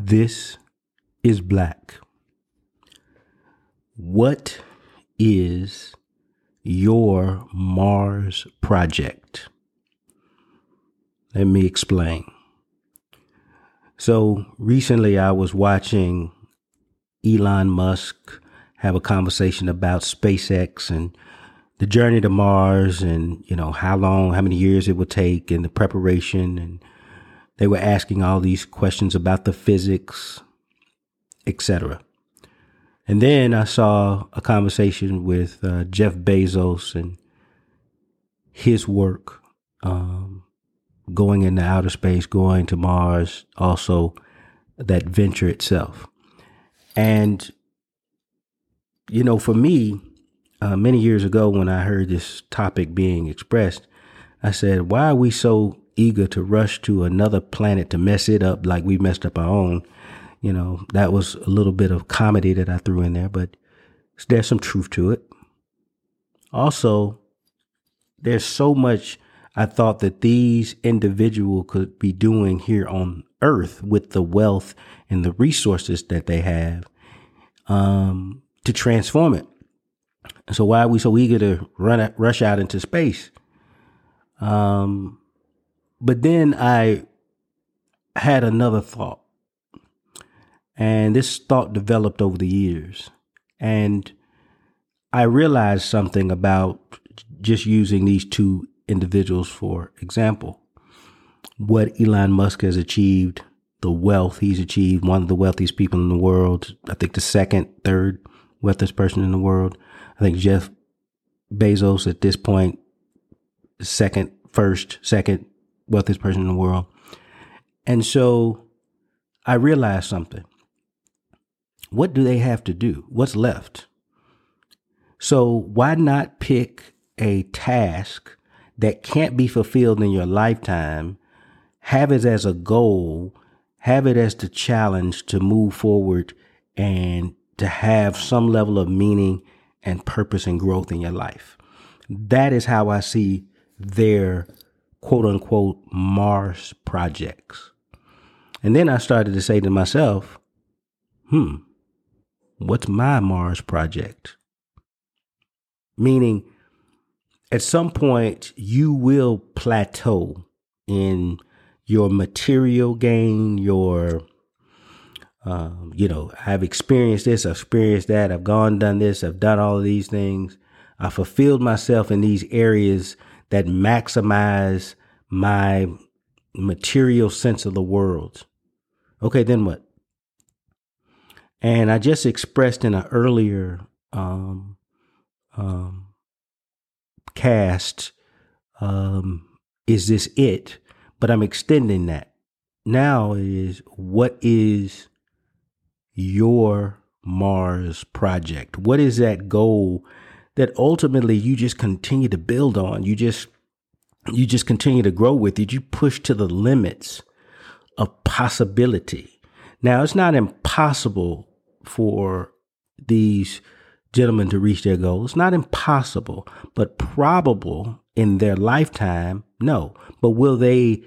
This is black. What is your Mars project? Let me explain. So recently I was watching Elon Musk have a conversation about SpaceX and the journey to Mars and, you know, how long, how many years it would take and the preparation. And they were asking all these questions about the physics, etc. And then I saw a conversation with uh, Jeff Bezos and his work um, going into outer space, going to Mars, also that venture itself. And, you know, for me, uh, many years ago when I heard this topic being expressed, I said, why are we so eager to rush to another planet to mess it up like we messed up our own? You know, that was a little bit of comedy that I threw in there, but there's some truth to it. Also, there's so much I thought that these individuals could be doing here on earth with the wealth and the resources that they have um, to transform it. So why are we so eager to run at, rush out into space? Um, but then I had another thought, and this thought developed over the years, and I realized something about just using these two individuals for example. What Elon Musk has achieved, the wealth he's achieved, one of the wealthiest people in the world, I think the second, third wealthiest person in the world. I think Jeff Bezos at this point, second, first, second wealthiest person in the world. And so I realized something. What do they have to do? What's left? So why not pick a task that can't be fulfilled in your lifetime, have it as a goal, have it as the challenge to move forward and to have some level of meaning and purpose and growth in your life. That is how I see their quote unquote Mars projects. And then I started to say to myself, hmm, what's my Mars project? Meaning, at some point you will plateau in your material gain, your um, you know, I've experienced this, I've experienced that, I've gone, done this, I've done all of these things. I fulfilled myself in these areas that maximize my material sense of the world. Okay, then what? And I just expressed in an earlier um, um, cast, um, is this it? But I'm extending that. Now is what is your Mars project? What is that goal that ultimately you just continue to build on? You just you just continue to grow with it. You push to the limits of possibility. Now it's not impossible for these gentlemen to reach their goal. It's not impossible, but probable in their lifetime, no. But will they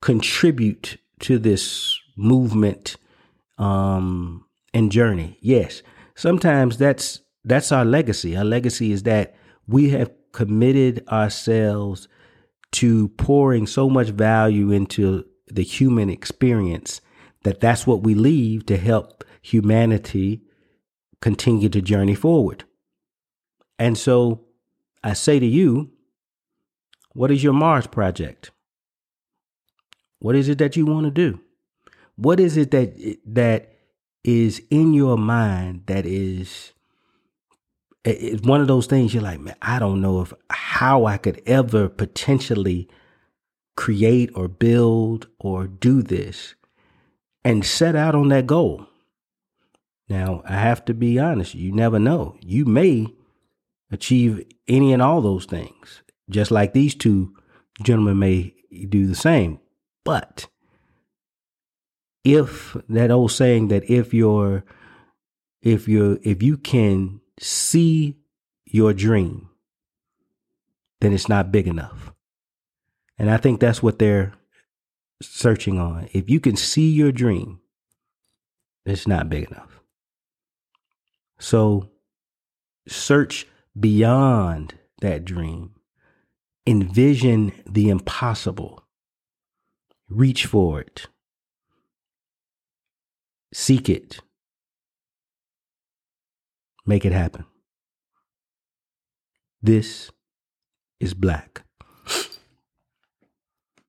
contribute to this movement um, and journey? Yes. Sometimes that's that's our legacy. Our legacy is that we have committed ourselves to pouring so much value into the human experience that that's what we leave to help humanity continue to journey forward. And so I say to you, what is your Mars project? What is it that you want to do? What is it that that is in your mind that is it's one of those things you're like, man, I don't know if how I could ever potentially create or build or do this and set out on that goal. Now, I have to be honest, you never know. You may achieve any and all those things, just like these two gentlemen may do the same. But if that old saying that if you're if you're if you can see your dream, then it's not big enough. And I think that's what they're searching on. If you can see your dream, It's not big enough. So search beyond that dream. Envision the impossible. Reach for it. Seek it. Make it happen. This is black.